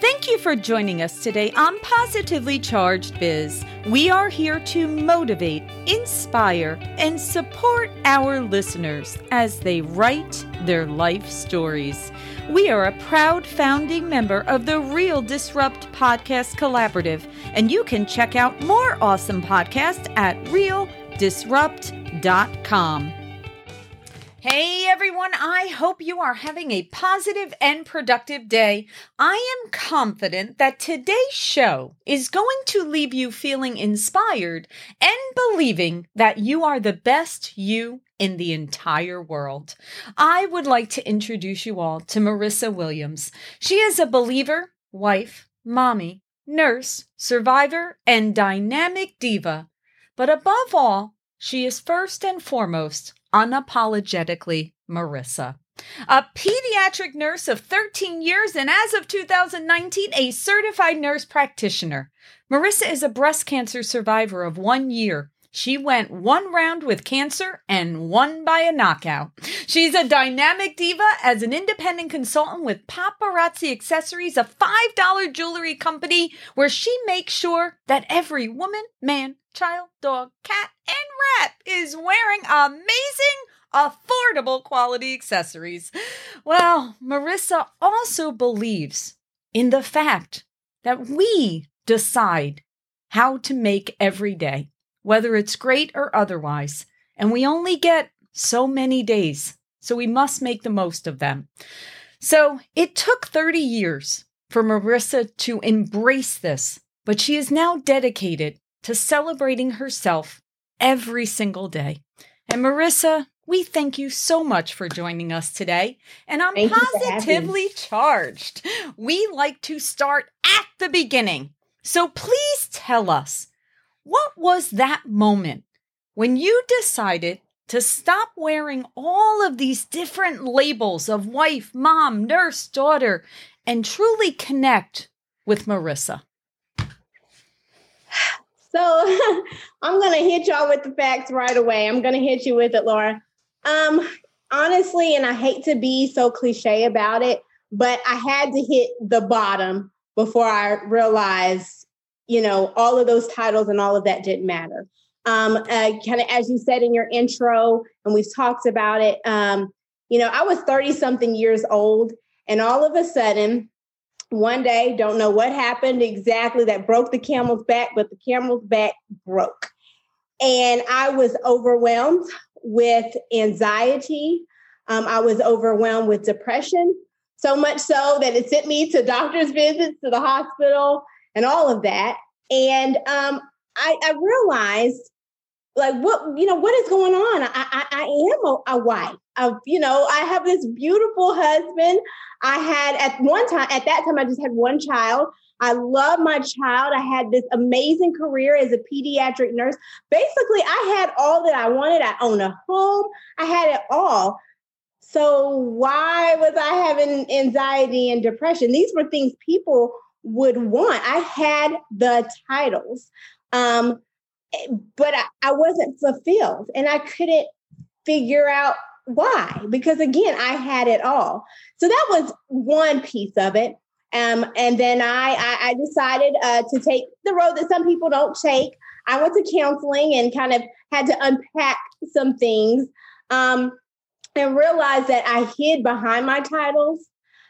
Thank you for joining us today on Positively Charged Biz. We are here to motivate, inspire, and support our listeners as they write their life stories. We are a proud founding member of the Real Disrupt Podcast Collaborative, and you can check out more awesome podcasts at realdisrupt.com. Hey everyone, I hope you are having a positive and productive day. I am confident that today's show is going to leave you feeling inspired and believing that you are the best you in the entire world. I would like to introduce you all to Marisa Williams. She is a believer, wife, mommy, nurse, survivor, and dynamic diva. But above all, she is first and foremost unapologetically Marisa. A pediatric nurse of 13 years and as of 2019, a certified nurse practitioner. Marisa is a breast cancer survivor of one year. She went one round with cancer and won by a knockout. She's a dynamic diva as an independent consultant with Paparazzi Accessories, a $5 jewelry company where she makes sure that every woman, man, child, dog, cat, and rat is wearing amazing, affordable quality accessories. Well, Marisa also believes in the fact that we decide how to make every day, whether it's great or otherwise, and we only get so many days, so we must make the most of them. So it took 30 years for Marisa to embrace this, but she is now dedicated to celebrating herself every single day. And Marisa, we thank you so much for joining us today. And I'm thank positively charged. We like to start at the beginning. So please tell us what was that moment when you decided to stop wearing all of these different labels of wife, mom, nurse, daughter, and truly connect with Marisa? So I'm going to hit y'all with the facts right away. I'm going to hit you with it, Laura. Um, honestly, and I hate to be so cliche about it, but I had to hit the bottom before I realized, you know, all of those titles and all of that didn't matter. Um, uh, kind of as you said in your intro, and we've talked about it. Um, you know, I was 30 something years old, and all of a sudden, one day, don't know what happened exactly that broke the camel's back, but the camel's back broke. And I was overwhelmed with anxiety. Um, I was overwhelmed with depression, so much so that it sent me to doctor's visits, to the hospital, and all of that. And um, I, I, realized, like, what you know, what is going on? I, I, I am a, a wife. Of, you know, I have this beautiful husband. I had at one time, at that time, I just had one child. I love my child. I had this amazing career as a pediatric nurse. Basically, I had all that I wanted. I own a home. I had it all. So why was I having anxiety and depression? These were things people would want. I had the titles, um, but I, I wasn't fulfilled, and I couldn't figure out why because again i had it all so that was one piece of it um, and then I, I, I decided uh, to take the road that some people don't take. I went to counseling and kind of had to unpack some things um, and realized that I hid behind my titles.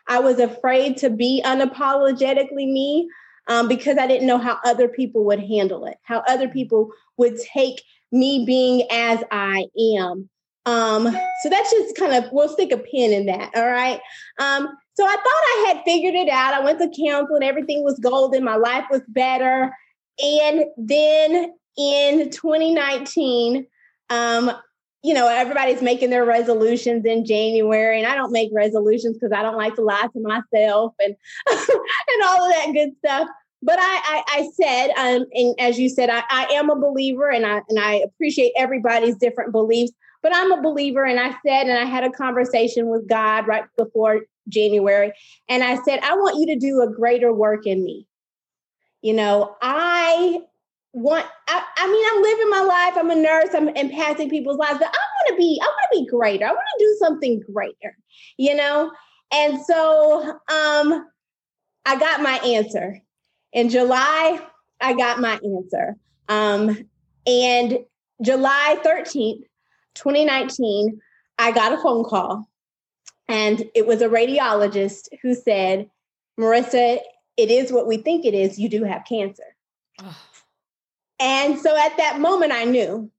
I was afraid to be unapologetically me um, because I didn't know how other people would handle it, how other people would take me being as I am. Um, so that's just kind of, we'll stick a pin in that. All right. Um, so I thought I had figured it out. I went to counsel and everything was golden. My life was better. And then in 2019, um, you know, everybody's making their resolutions in January, and I don't make resolutions because I don't like to lie to myself and and all of that good stuff. But I, I, I said, um, and as you said, I, I am a believer, and I and I appreciate everybody's different beliefs. But I'm a believer, and I said, and I had a conversation with God right before January, and I said, I want you to do a greater work in me. You know, I want, I, I mean, I'm living my life, I'm a nurse, I'm impacting people's lives, but I want to be, I want to be greater. I want to do something greater, you know? And so, um, I got my answer. In July, I got my answer. Um, and July 13th, 2019, I got a phone call, and it was a radiologist who said, Marisa, it is what we think it is. You do have cancer. And so at that moment, I knew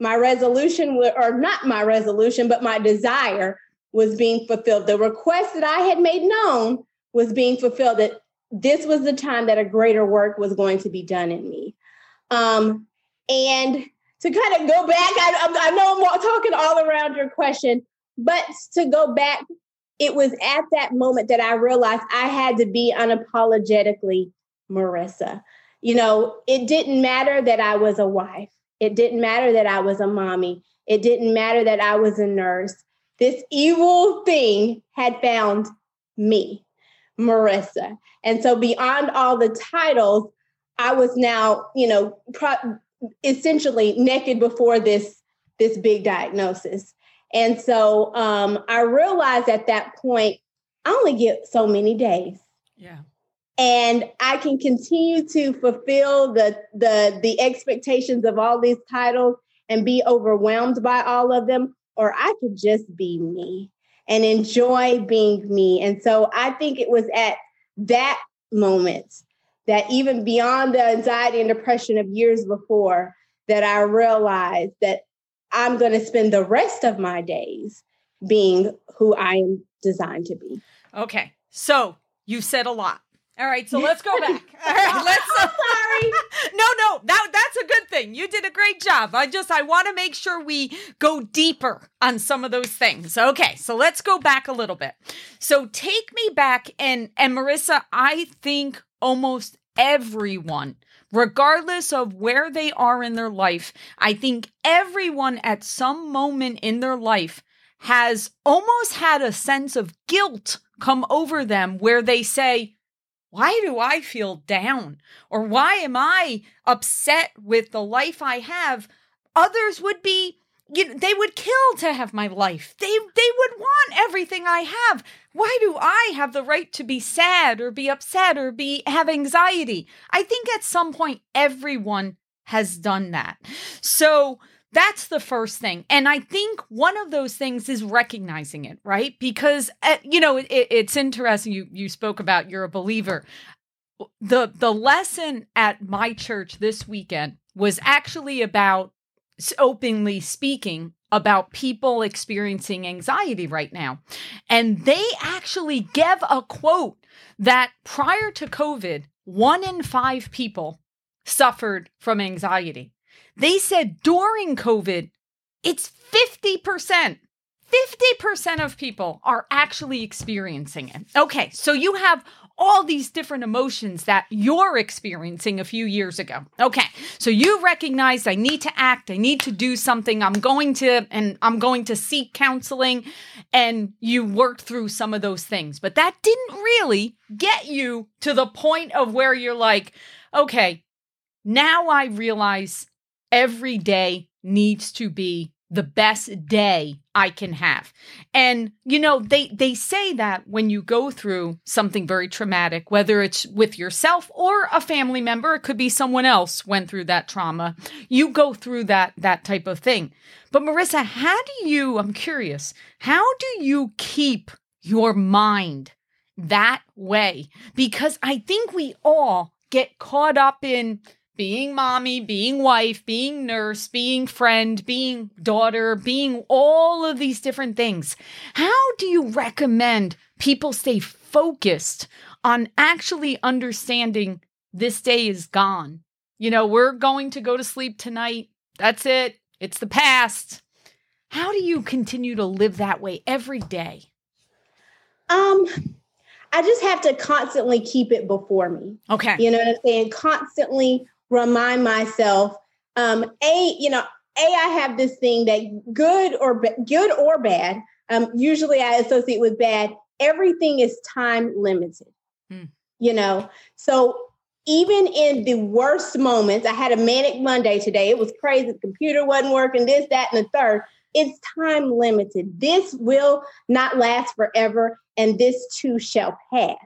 my resolution, or not my resolution, but my desire was being fulfilled. The request that I had made known was being fulfilled, that this was the time that a greater work was going to be done in me. Um, and to kind of go back, I, I know I'm talking all around your question, but to go back, it was at that moment that I realized I had to be unapologetically Marisa. You know, it didn't matter that I was a wife. It didn't matter that I was a mommy. It didn't matter that I was a nurse. This evil thing had found me, Marisa. And so, beyond all the titles, I was now, you know, pro- essentially naked before this this big diagnosis. And so um, I realized at that point, I only get so many days. Yeah and I can continue to fulfill the the the expectations of all these titles and be overwhelmed by all of them or I could just be me and enjoy being me. And so I think it was at that moment that even beyond the anxiety and depression of years before that I realized that I'm going to spend the rest of my days being who I am designed to be. Okay. So you said a lot. All right, so let's go back. All right, let's. Uh, sorry. no, no, that that's a good thing. You did a great job. I just I want to make sure we go deeper on some of those things. Okay, so let's go back a little bit. So take me back, and and Marisa, I think almost everyone regardless of where they are in their life, I think everyone at some moment in their life has almost had a sense of guilt come over them where they say, why do I feel down? Or why am I upset with the life I have? Others would be, you know, they would kill to have my life. They they would want everything I have. Why do I have the right to be sad or be upset or be have anxiety? I think at some point everyone has done that. So that's the first thing. And I think one of those things is recognizing it, right? Because uh, you know, it, it's interesting you you spoke about you're a believer. The the lesson at my church this weekend was actually about openly speaking about people experiencing anxiety right now. And they actually gave a quote that prior to COVID, 1 in 5 people suffered from anxiety. They said during COVID, it's 50%. 50% of people are actually experiencing it. Okay, so you have all these different emotions that you're experiencing a few years ago. Okay, so you recognize I need to act, I need to do something, I'm going to, and I'm going to seek counseling, and you worked through some of those things. But that didn't really get you to the point of where you're like, okay, now I realize every day needs to be the best day I can have. And you know, they they say that when you go through something very traumatic, whether it's with yourself or a family member, it could be someone else went through that trauma. You go through that that type of thing. But Marisa, how do you I'm curious, how do you keep your mind that way? Because I think we all get caught up in being mommy, being wife, being nurse, being friend, being daughter, being all of these different things. How do you recommend people stay focused on actually understanding this day is gone? You know, we're going to go to sleep tonight. That's it. It's the past. How do you continue to live that way every day? Um, I just have to constantly keep it before me. Okay. You know what I'm saying? Constantly remind myself um a you know a i have this thing that good or good or bad um usually i associate with bad everything is time limited. Hmm. you know? So even in the worst moments i had a manic monday today it was crazy the computer wasn't working this that and the third. It's time limited. This will not last forever and this too shall pass.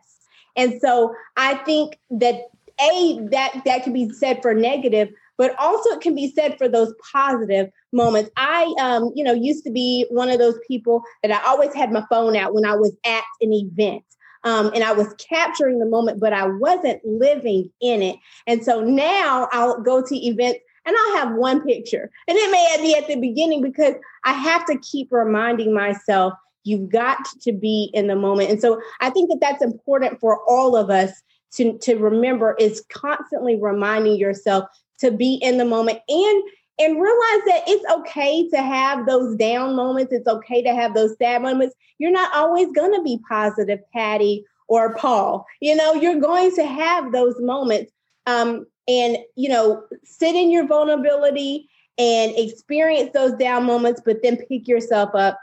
And so I think that a that that can be said for negative, but also it can be said for those positive moments. I, um, you know, used to be one of those people that I always had my phone out when I was at an event. Um, and I was capturing the moment, but I wasn't living in it. And so now I'll go to events and I'll have one picture. And it may be at the beginning because I have to keep reminding myself you've got to be in the moment. And so I think that that's important for all of us to, to remember is constantly reminding yourself to be in the moment and and realize that it's okay to have those down moments. It's okay to have those sad moments. You're not always going to be positive, Patty or Paul. You know, you're going to have those moments. Um, and, you know, sit in your vulnerability and experience those down moments, but then pick yourself up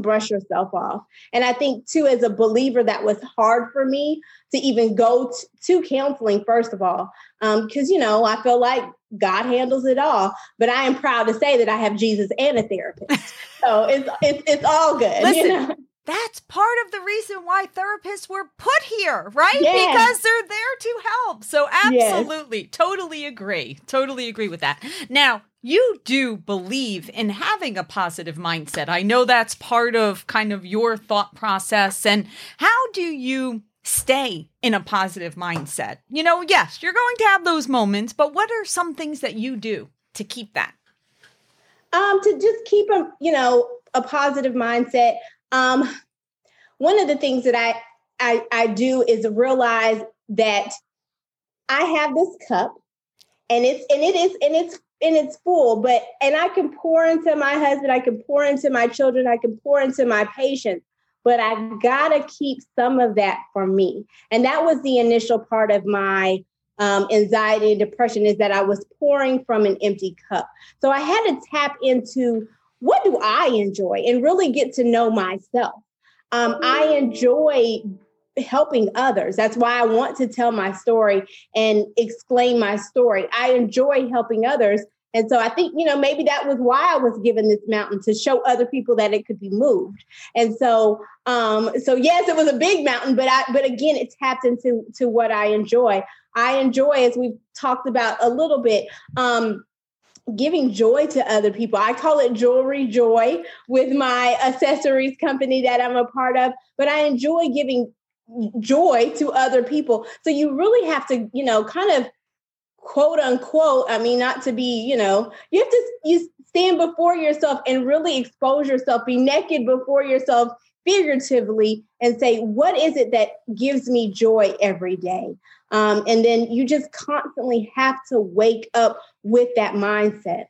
brush yourself off. And I think, too, as a believer, that was hard for me to even go t- to counseling, first of all, because, um, you know, I feel like God handles it all. But I am proud to say that I have Jesus and a therapist. so it's, it's, it's all good. Listen, you know? That's part of the reason why therapists were put here, right? Yes. Because they're there to help. So, absolutely, yes. totally agree. Totally agree with that. Now, you do believe in having a positive mindset. I know that's part of kind of your thought process. And how do you stay in a positive mindset? You know, yes, you're going to have those moments, but what are some things that you do to keep that? Um, to just keep a, you know, a positive mindset. Um, one of the things that I, I I do is realize that I have this cup and it's and it is and it's and it's full, but and I can pour into my husband, I can pour into my children, I can pour into my patients, but I gotta keep some of that for me. And that was the initial part of my um, anxiety and depression is that I was pouring from an empty cup. So I had to tap into what do I enjoy and really get to know myself. Um, I enjoy helping others. That's why I want to tell my story and explain my story. I enjoy helping others. And so I think, you know, maybe that was why I was given this mountain to show other people that it could be moved. And so um so yes, it was a big mountain, but I but again it tapped into to what I enjoy. I enjoy as we've talked about a little bit um giving joy to other people. I call it jewelry joy with my accessories company that I'm a part of, but I enjoy giving joy to other people. So you really have to, you know, kind of quote unquote, I mean, not to be, you know, you have to you stand before yourself and really expose yourself, be naked before yourself figuratively and say, what is it that gives me joy every day? Um, and then you just constantly have to wake up with that mindset.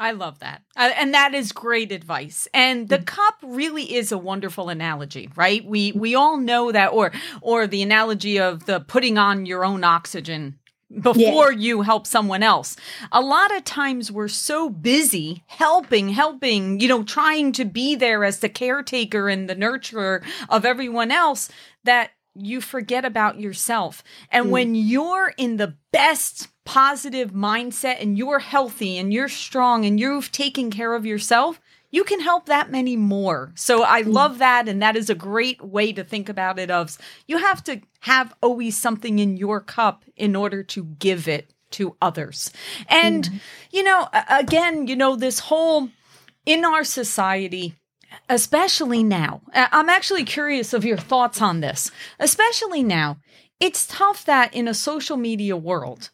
I love that. Uh, and that is great advice. And the mm. cup really is a wonderful analogy, right? We we all know that or or the analogy of the putting on your own oxygen before you help someone else. A lot of times we're so busy helping, helping, you know, trying to be there as the caretaker and the nurturer of everyone else that you forget about yourself. And mm. when you're in the best positive mindset and you're healthy and you're strong and you've taken care of yourself, you can help that many more. So I mm. love that and that is a great way to think about it of you have to have always something in your cup in order to give it to others. And mm. you know, again, you know this whole in our society especially now. I'm actually curious of your thoughts on this. Especially now, it's tough that in a social media world,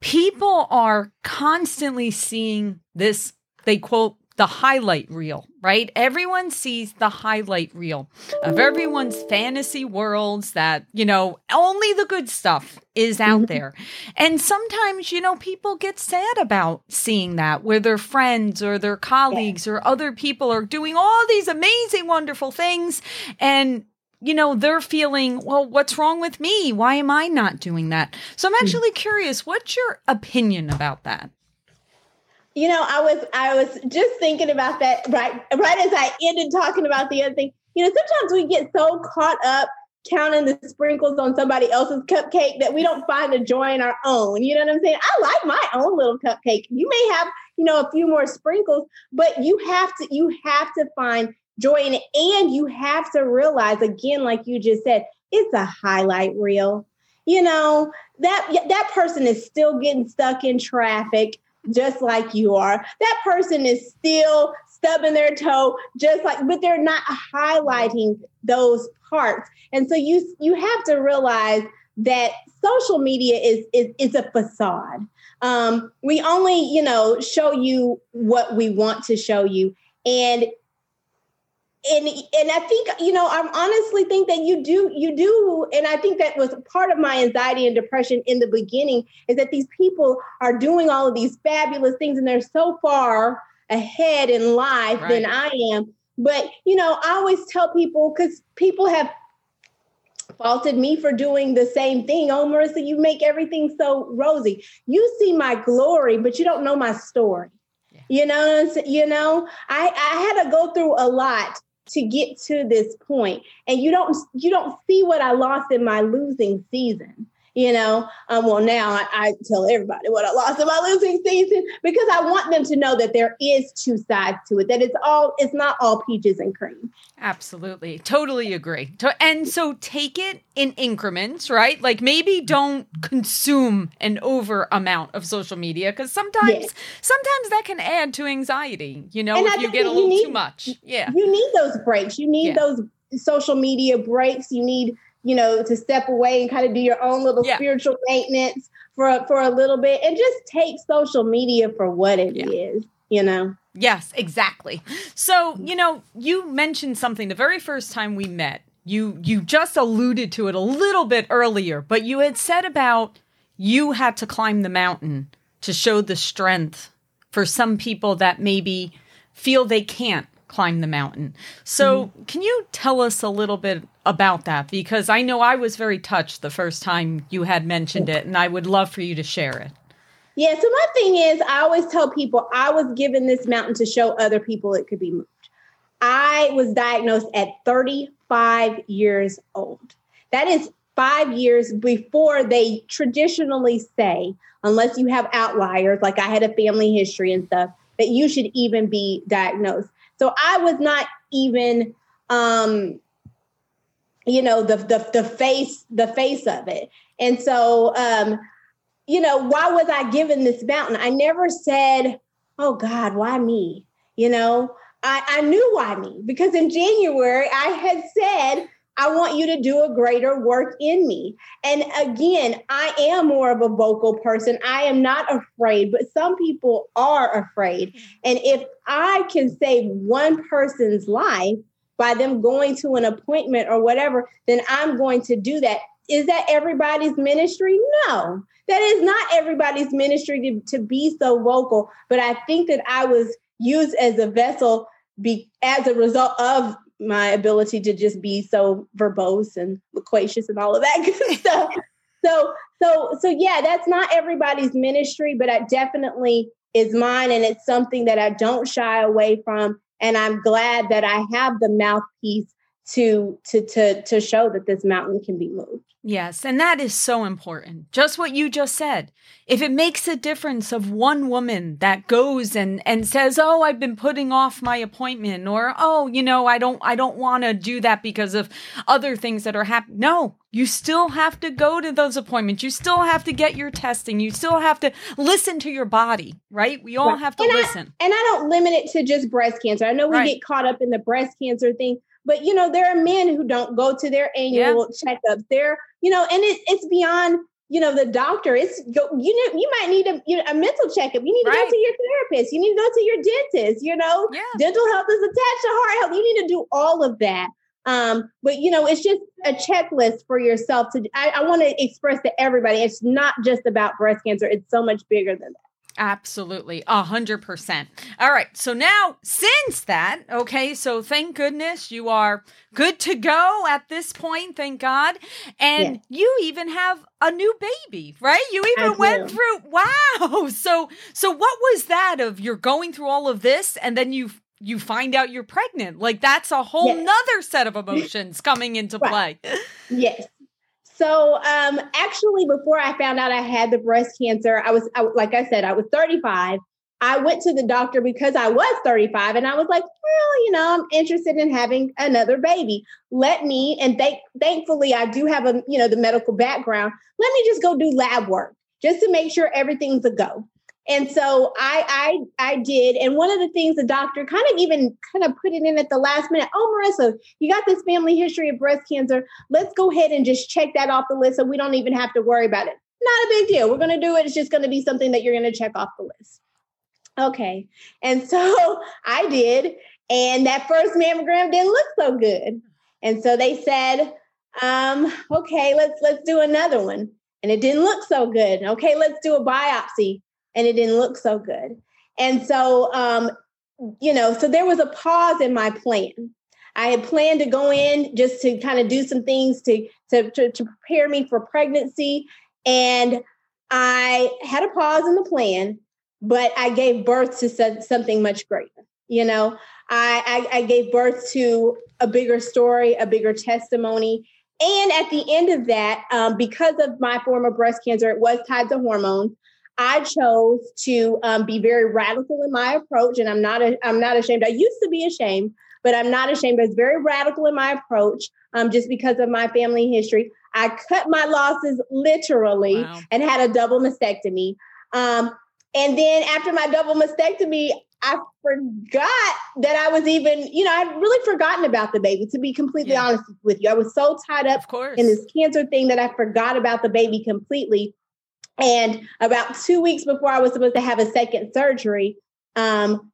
people are constantly seeing this, they quote, the highlight reel, right? Everyone sees the highlight reel of everyone's fantasy worlds that, you know, only the good stuff is out mm-hmm. there. And sometimes, you know, people get sad about seeing that where their friends or their colleagues or other people are doing all these amazing, wonderful things. And you know, they're feeling, well, what's wrong with me? Why am I not doing that? So I'm hmm. actually curious, what's your opinion about that? You know, I was I was just thinking about that right right as I ended talking about the other thing. You know, sometimes we get so caught up counting the sprinkles on somebody else's cupcake that we don't find the joy in our own. You know what I'm saying? I like my own little cupcake. You may have, you know, a few more sprinkles, but you have to you have to find joy in it and you have to realize again like you just said, it's a highlight reel. You know, that that person is still getting stuck in traffic just like you are. That person is still stubbing their toe just like but they're not highlighting those parts. And so you you have to realize that social media is is, is a facade. Um, we only, you know, show you what we want to show you. And and and I think you know I honestly think that you do you do and I think that was part of my anxiety and depression in the beginning is that these people are doing all of these fabulous things and they're so far ahead in life right. than I am but you know I always tell people cuz people have faulted me for doing the same thing. Oh, Marisa, you make everything so rosy. You see my glory, but you don't know my story. You know, you know, I, I had to go through a lot to get to this point, and you don't you don't see what I lost in my losing season you know? Um, well now I, I, tell everybody what i lost in my losing season because i want them to know that there is two sides to it that it's all it's not all peaches and cream. Absolutely. Totally agree. And so take it in increments right? Like maybe don't consume an over amount of social media because sometimes yes. sometimes that can add to anxiety you know and if I you get a little need, too much. Yeah. you need those breaks. You need yeah. those social media breaks. You need you know, to step away and kind of do your own little yeah. spiritual maintenance for for a little bit and just take social media for what it yeah. is, you know. Yes, exactly. So, you know, you mentioned something the very first time we met. You you just alluded to it a little bit earlier, but you had said about you had to climb the mountain to show the strength for some people that maybe feel they can't climb the mountain. So, mm-hmm. can you tell us a little bit about that? Because I know I was very touched the first time you had mentioned it, and I would love for you to share it. Yeah, so my thing is, I always tell people I was given this mountain to show other people it could be moved. I was diagnosed at 35 years old. That is five years before they traditionally say, unless you have outliers, like I had a family history and stuff, that you should even be diagnosed. So I was not even um you know the the the face the face of it. And so um you know, why was I given this mountain? I never said, "Oh God, why me?" You know, I, I knew why me because in January I had said I want you to do a greater work in me. And again, I am more of a vocal person. I am not afraid, but some people are afraid. And if I can save one person's life by them going to an appointment or whatever, then I'm going to do that. Is that everybody's ministry? No, that is not everybody's ministry to, to be so vocal. But I think that I was used as a vessel be, as a result of my ability to just be so verbose and loquacious and all of that good stuff. So, so, so yeah, that's not everybody's ministry, but I definitely is mine, and it's something that I don't shy away from. And I'm glad that I have the mouthpiece to to to to show that this mountain can be moved. Yes, and that is so important. Just what you just said. If it makes a difference of one woman that goes and and says, "Oh, I've been putting off my appointment," or "Oh, you know, I don't I don't want to do that because of other things that are happening." No, you still have to go to those appointments. You still have to get your testing. You still have to listen to your body, right? We all right. have to and listen. I, and I don't limit it to just breast cancer. I know we right. get caught up in the breast cancer thing, but you know, there are men who don't go to their annual yeah. checkups. There, you know, and it, it's beyond you know the doctor it's go you know you might need a, you know, a mental checkup you need to right. go to your therapist you need to go to your dentist you know yeah. dental health is attached to heart health you need to do all of that um, but you know it's just a checklist for yourself to i, I want to express to everybody it's not just about breast cancer it's so much bigger than that Absolutely. A hundred percent. All right. So now, since that, okay, so thank goodness you are good to go at this point. Thank God. And yes. you even have a new baby, right? You even went through, wow. So, so what was that of you're going through all of this and then you you find out you're pregnant. Like that's a whole yes. nother set of emotions coming into right. play. Yes. So, um, actually, before I found out I had the breast cancer, I was, I, like I said, I was 35 I went to the doctor because I was 35 and I was like, well, you know, I'm interested in having another baby. Let me, and thank, thankfully I do have a, you know, the medical background. Let me just go do lab work just to make sure everything's a go. And so I I I did. And one of the things the doctor kind of even kind of put it in at the last minute. Oh, Marisa, you got this family history of breast cancer. Let's go ahead and just check that off the list so we don't even have to worry about it. Not a big deal. We're going to do it. It's just going to be something that you're going to check off the list. Okay. And so I did. And that first mammogram didn't look so good. And so they said, um, okay, let's let's do another one. And it didn't look so good. Okay, let's do a biopsy and it didn't look so good. And so, um, you know, so there was a pause in my plan. I had planned to go in just to kind of do some things to, to, to, to prepare me for pregnancy. And I had a pause in the plan, but I gave birth to something much greater. You know, I, I, I gave birth to a bigger story, a bigger testimony. And at the end of that, um, because of my form of breast cancer, it was tied to hormones. I chose to um, be very radical in my approach, and I'm not a, I'm not ashamed. I used to be ashamed, but I'm not ashamed. I was very radical in my approach, um, just because of my family history. I cut my losses literally wow. and had a double mastectomy. Um, and then after my double mastectomy, I forgot that I was even, you know, I'd really forgotten about the baby, to be completely yeah. honest with you. I was so tied up in this cancer thing that I forgot about the baby completely. And about two weeks before I was supposed to have a second surgery, um,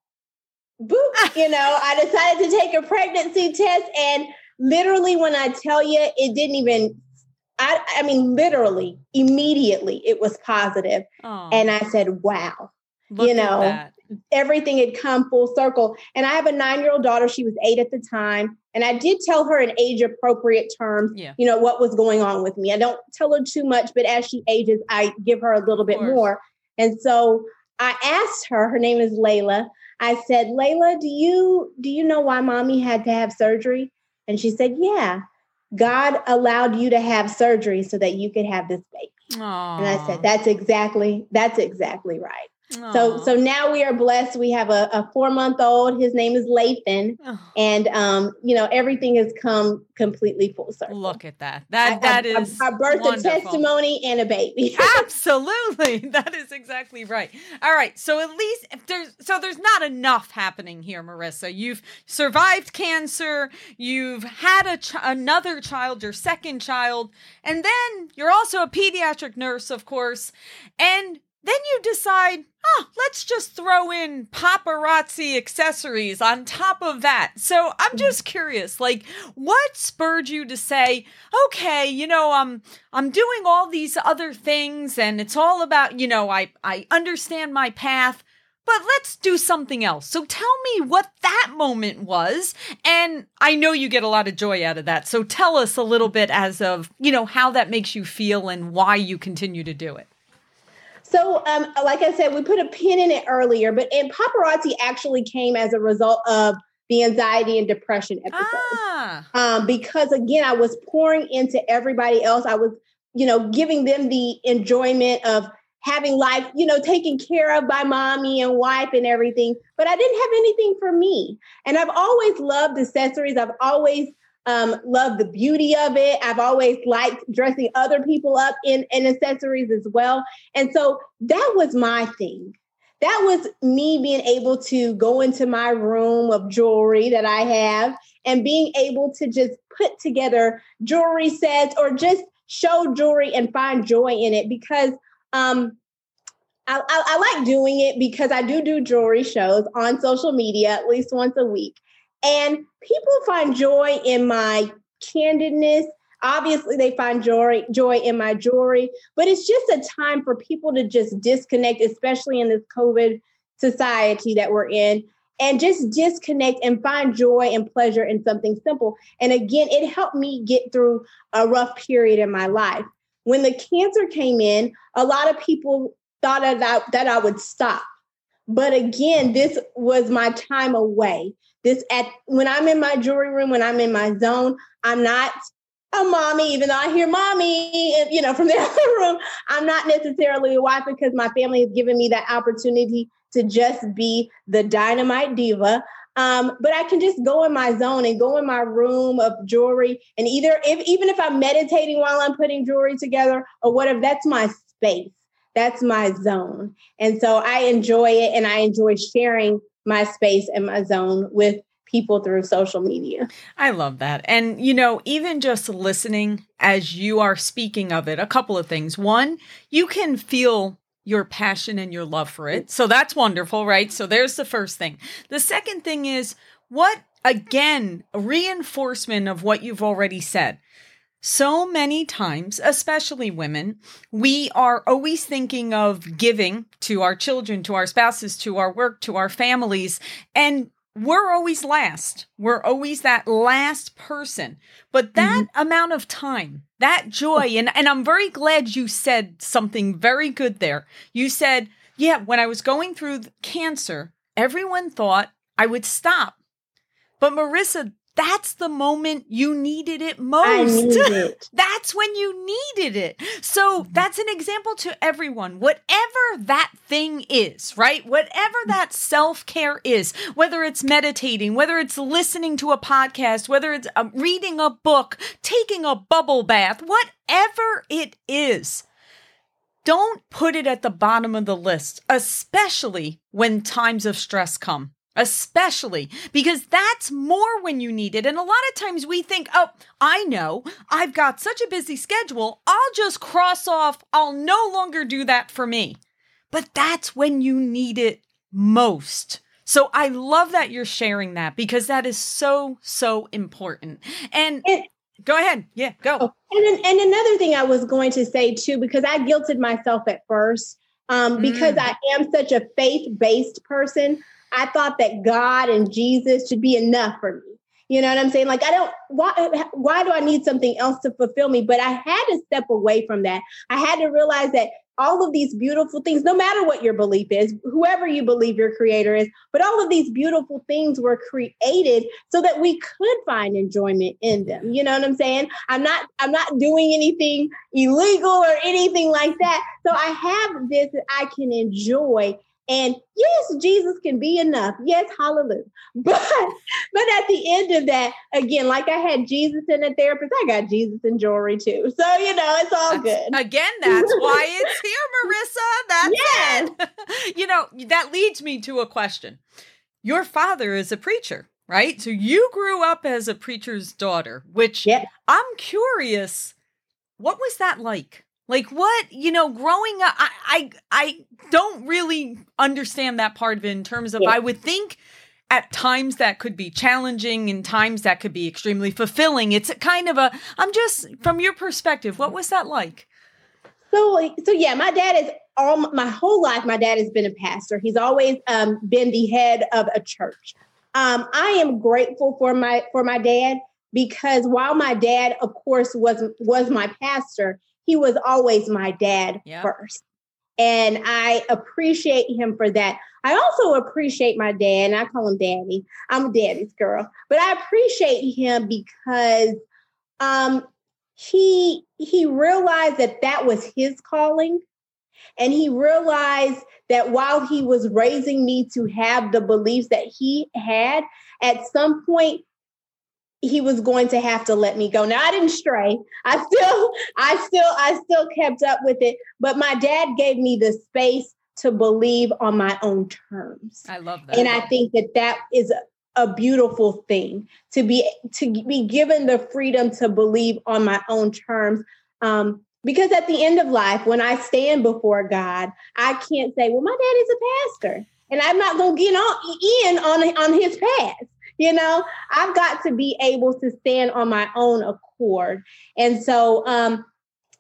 boop, you know, I decided to take a pregnancy test. And literally, when I tell you, it didn't even, I, I mean, literally, immediately, it was positive. Oh. And I said, wow, Look you know, everything had come full circle. And I have a nine year old daughter. She was eight at the time. And I did tell her in age appropriate terms, yeah. you know, what was going on with me. I don't tell her too much, but as she ages, I give her a little bit more. And so I asked her, her name is Layla. I said, Layla, do you do you know why mommy had to have surgery? And she said, Yeah. God allowed you to have surgery so that you could have this baby. Aww. And I said, That's exactly, that's exactly right. So so now we are blessed. We have a, a four month old. His name is Lathan, oh. and um, you know everything has come completely full circle. Look at that. That that I, is a birth, wonderful. a testimony, and a baby. Absolutely, that is exactly right. All right, so at least if there's so there's not enough happening here, Marisa. You've survived cancer. You've had a ch- another child, your second child, and then you're also a pediatric nurse, of course, and then you decide, oh, let's just throw in paparazzi accessories on top of that. So I'm just curious, like, what spurred you to say, okay, you know, I'm I'm doing all these other things, and it's all about, you know, I I understand my path. But let's do something else. So tell me what that moment was. And I know you get a lot of joy out of that. So tell us a little bit as of, you know, how that makes you feel and why you continue to do it. So, um, like I said, we put a pin in it earlier, but and paparazzi actually came as a result of the anxiety and depression episode. Ah. Um, because again, I was pouring into everybody else. I was, you know, giving them the enjoyment of having life, you know, taken care of by mommy and wife and everything. But I didn't have anything for me. And I've always loved accessories. I've always um, love the beauty of it. I've always liked dressing other people up in, in accessories as well. And so that was my thing. That was me being able to go into my room of jewelry that I have and being able to just put together jewelry sets or just show jewelry and find joy in it because um, I, I, I, like doing it because I do do jewelry shows on social media at least once a week. And people find joy in my candidness. Obviously, they find joy, joy in my jewelry, but it's just a time for people to just disconnect, especially in this COVID society that we're in, and just disconnect and find joy and pleasure in something simple. And again, it helped me get through a rough period in my life. When the cancer came in, a lot of people thought that I, that I would stop. But again, this was my time away. This at when I'm in my jewelry room, when I'm in my zone, I'm not a mommy, even though I hear mommy, you know, from the other room. I'm not necessarily a wife because my family has given me that opportunity to just be the dynamite diva. Um, but I can just go in my zone and go in my room of jewelry. And either if even if I'm meditating while I'm putting jewelry together or whatever, that's my space. That's my zone. And so I enjoy it and I enjoy sharing my space and my zone with people through social media. I love that. And, you know, even just listening as you are speaking of it, a couple of things. One, you can feel your passion and your love for it. So that's wonderful, right? So there's the first thing. The second thing is what, again, reinforcement of what you've already said. So many times, especially women, we are always thinking of giving to our children, to our spouses, to our work, to our families. And we're always last. We're always that last person. But that mm-hmm. amount of time, that joy, and, and I'm very glad you said something very good there. You said, yeah, when I was going through cancer, everyone thought I would stop. But Marisa, that's the moment you needed it most. Need it. that's when you needed it. So mm-hmm. that's an example to everyone. Whatever that thing is, right? Whatever that self care is, whether it's meditating, whether it's listening to a podcast, whether it's um, reading a book, taking a bubble bath, whatever it is. Don't put it at the bottom of the list, especially when times of stress come especially because that's more when you need it. And a lot of times we think, oh, I know, I've got such a busy schedule, I'll just cross off, I'll no longer do that for me. But that's when you need it most. So I love that you're sharing that because that is so, so important. And, and go ahead. Yeah, go. Oh, and, and another thing I was going to say too, because I guilted myself at first um, because mm. I am such a faith based person. I thought that God and Jesus should be enough for me. You know what I'm saying? Like I don't why why do I need something else to fulfill me? But I had to step away from that. I had to realize that all of these beautiful things, no matter what your belief is, whoever you believe your creator is, but all of these beautiful things were created so that we could find enjoyment in them. You know what I'm saying? I'm not I'm not doing anything illegal or anything like that. So I have this that I can enjoy and yes, Jesus can be enough. Yes, hallelujah. But but at the end of that, again, like I had Jesus and a therapist, I got Jesus and jewelry too. So you know, it's all that's, good. Again, that's why it's here, Marisa. That's yes. it. you know, that leads me to a question. Your father is a preacher, right? So you grew up as a preacher's daughter, which yep. I'm curious, what was that like? Like what, you know, growing up I I, I don't really understand that part of it in terms of yeah. I would think at times that could be challenging and times that could be extremely fulfilling. It's kind of a I'm just from your perspective, what was that like? So so yeah, my dad is all my whole life my dad has been a pastor. He's always um, been the head of a church. Um, I am grateful for my for my dad because while my dad of course was was my pastor, he was always my dad yep. first. And I appreciate him for that. I also appreciate my dad, and I call him daddy. I'm a daddy's girl, but I appreciate him because um, he he realized that that was his calling, and he realized that while he was raising me to have the beliefs that he had, at some point he was going to have to let me go. Now I didn't stray. I still, I still, I still kept up with it. But my dad gave me the space to believe on my own terms. I love that. And I think that that is a, a beautiful thing to be to be given the freedom to believe on my own terms. Um, because at the end of life, when I stand before God, I can't say, "Well, my dad is a pastor," and I'm not going to get on in on on his past you know, I've got to be able to stand on my own accord. And so um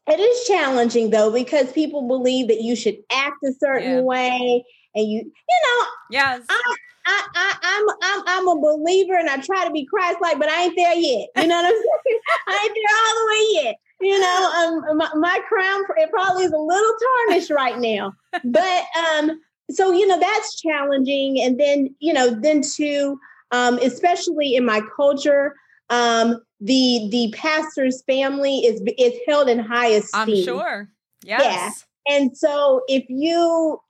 it is challenging though because people believe that you should act a certain yeah. way and you you know yes I, I, I, I'm I'm I'm a believer and I try to be Christ like, but I ain't there yet. You know what I'm saying? I ain't there all the way yet. You know, um, my, my crown it probably is a little tarnished right now, but um, so you know that's challenging. And then you know, then to um, especially in my culture. Um, the the pastor's family is is held in high esteem. I'm sure. Yes. Yeah. And so if you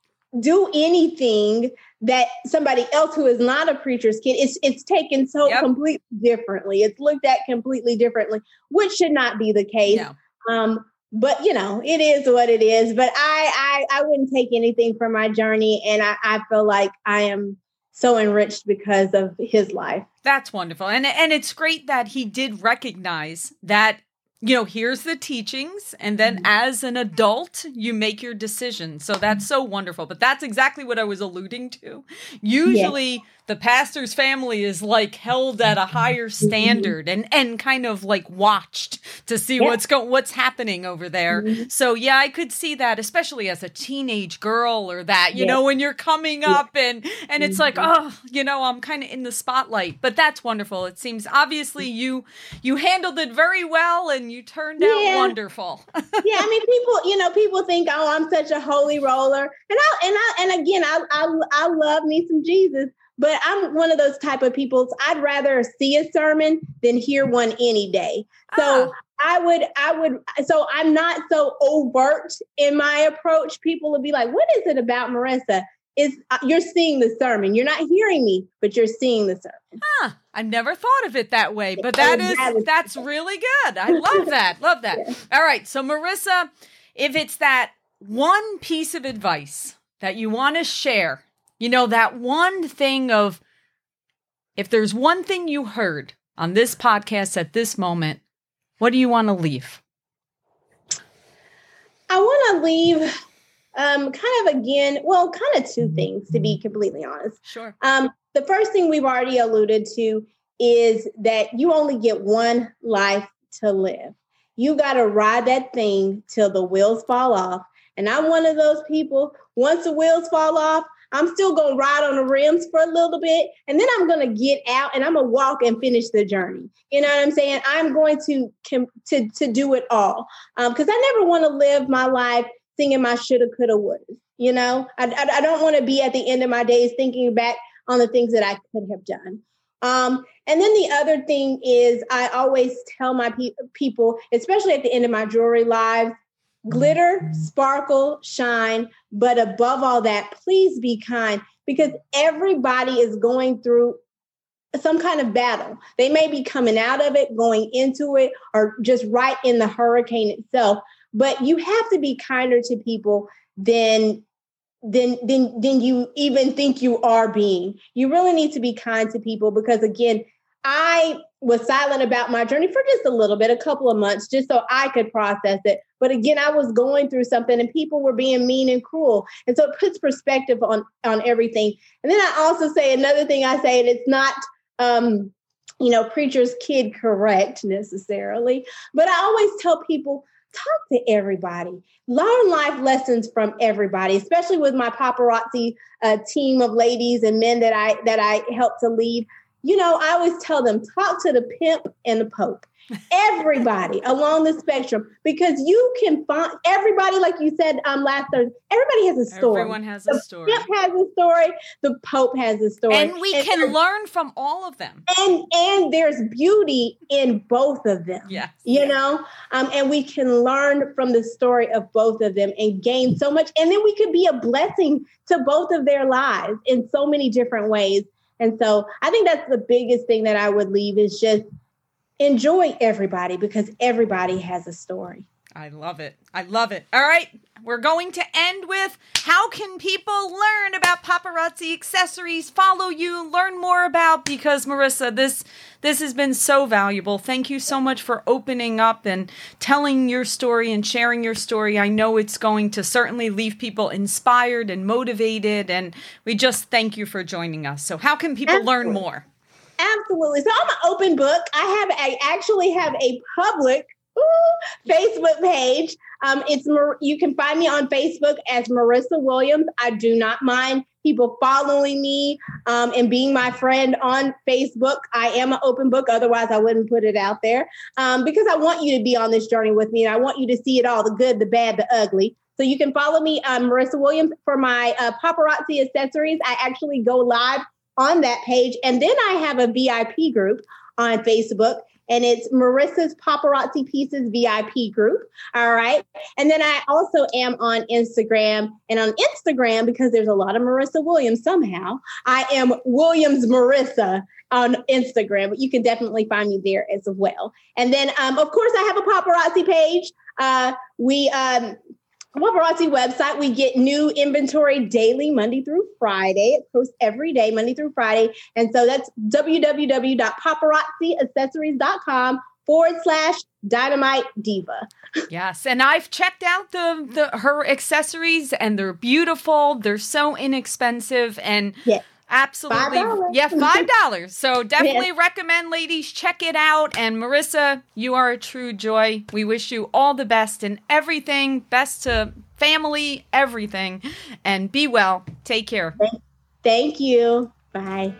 do anything that somebody else who is not a preacher's kid it's it's taken so yep. completely differently it's looked at completely differently which should not be the case no. um but you know it is what it is but I, I i wouldn't take anything from my journey and i i feel like i am so enriched because of his life that's wonderful and and it's great that he did recognize that you know, here's the teachings, and then mm-hmm. as an adult, you make your decision. So that's so wonderful. But that's exactly what I was alluding to. Usually, the pastor's family is like held at a higher standard and and kind of like watched to see yeah. what's going what's happening over there. Mm-hmm. So yeah, I could see that especially as a teenage girl or that, you yeah. know, when you're coming yeah. up and and it's like, mm-hmm. oh, you know, I'm kind of in the spotlight. But that's wonderful. It seems obviously you you handled it very well and you turned out wonderful. yeah, I mean people, you know, people think, "Oh, I'm such a holy roller." And I and I and again, I I I love me some Jesus. But I'm one of those type of people. I'd rather see a sermon than hear one any day. So ah. I would, I would, so I'm not so overt in my approach. People will be like, what is it about Marisa? Is uh, you're seeing the sermon. You're not hearing me, but you're seeing the sermon. Huh. I never thought of it that way, but that is that's really good. I love that. Love that. Yeah. All right. So Marisa, if it's that one piece of advice that you want to share you know, that one thing of if there's one thing you heard on this podcast at this moment, what do you want to leave? I want to leave um, kind of again, well, kind of two things to be completely honest. Sure. Um, the first thing we've already alluded to is that you only get one life to live. You got to ride that thing till the wheels fall off. And I'm one of those people, once the wheels fall off, I'm still going to ride on the rims for a little bit and then I'm going to get out and I'm going to walk and finish the journey. You know what I'm saying? I'm going to to to do it all. Um cuz I never want to live my life thinking my shoulda coulda woulda. You know? I I, I don't want to be at the end of my days thinking back on the things that I could have done. Um, and then the other thing is, I always tell my pe- people, especially at the end of my jewelry lives, glitter, mm-hmm. sparkle, shine, but above all that, please be kind because everybody is going through some kind of battle. They may be coming out of it, going into it, or just right in the hurricane itself. But you have to be kinder to people than than than than you even think you are being. You really need to be kind to people because again, I was silent about my journey for just a little bit, a couple of months, just so I could process it. But again, I was going through something and people were being mean and cruel. And so it puts perspective on, on everything. And then I also say another thing I say, and it's not um, you know, preacher's kid correct necessarily, but I always tell people talk to everybody learn life lessons from everybody especially with my paparazzi uh, team of ladies and men that i that i help to lead you know, I always tell them talk to the pimp and the pope. everybody along the spectrum because you can find everybody like you said um last Thursday everybody has a story. Everyone has a story. the pimp has a story. The pope has a story. And we and, can learn from all of them. And and there's beauty in both of them yeah you know? Um and we can learn from the story of both of them and gain so much. And then we could be a blessing to both of their lives in so many different ways and so I think that's the biggest thing that I would leave is just enjoy everybody because everybody has a story. I love it. I love it. All right. We're going to end with how can people learn about paparazzi accessories, follow you, learn more about because Marisa, this this has been so valuable. Thank you so much for opening up and telling your story and sharing your story. I know it's going to certainly leave people inspired and motivated and we just thank you for joining us. So how can people Absolutely. learn more? Absolutely. So I'm an open book. I have I actually have a public Facebook page. Um, it's you can find me on Facebook as Marisa Williams. I do not mind people following me um, and being my friend on Facebook. I am an open book. Otherwise, I wouldn't put it out there um, because I want you to be on this journey with me, and I want you to see it all—the good, the bad, the ugly. So you can follow me, um, Marisa Williams, for my uh, paparazzi accessories. I actually go live on that page, and then I have a VIP group on Facebook and it's Marisa's Paparazzi Pieces VIP group. All right. And then I also am on Instagram. And on Instagram, because there's a lot of Marisa Williams somehow, I am Williams Marisa on Instagram, but you can definitely find me there as well. And then, um, of course, I have a paparazzi page. Uh, we um, paparazzi website. We get new inventory daily, Monday through Friday. It posts every day, Monday through Friday. And so that's www.paparazziaccessories.com forward slash dynamite diva. yes. And I've checked out the, the her accessories and they're beautiful. They're so inexpensive and yes. Absolutely. $5. Yeah, $5. So definitely yes. recommend, ladies, check it out. And Marisa, you are a true joy. We wish you all the best in everything, best to family, everything. And be well. Take care. Thank you. Bye.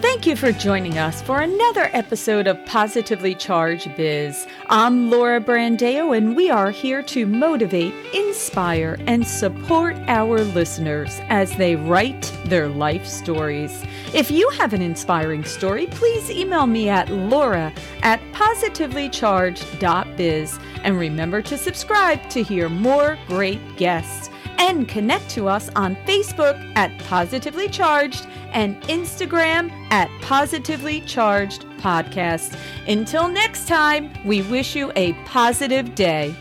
Thank you for joining us for another episode of Positively Charged Biz. I'm Laura Brandeo, and we are here to motivate, inspire, and support our listeners as they write their life stories. If you have an inspiring story, please email me at laura at positivelycharged.biz. And remember to subscribe to hear more great guests and connect to us on Facebook at Positively Charged and Instagram at Positively Charged Podcast. Until next time, we wish you a positive day.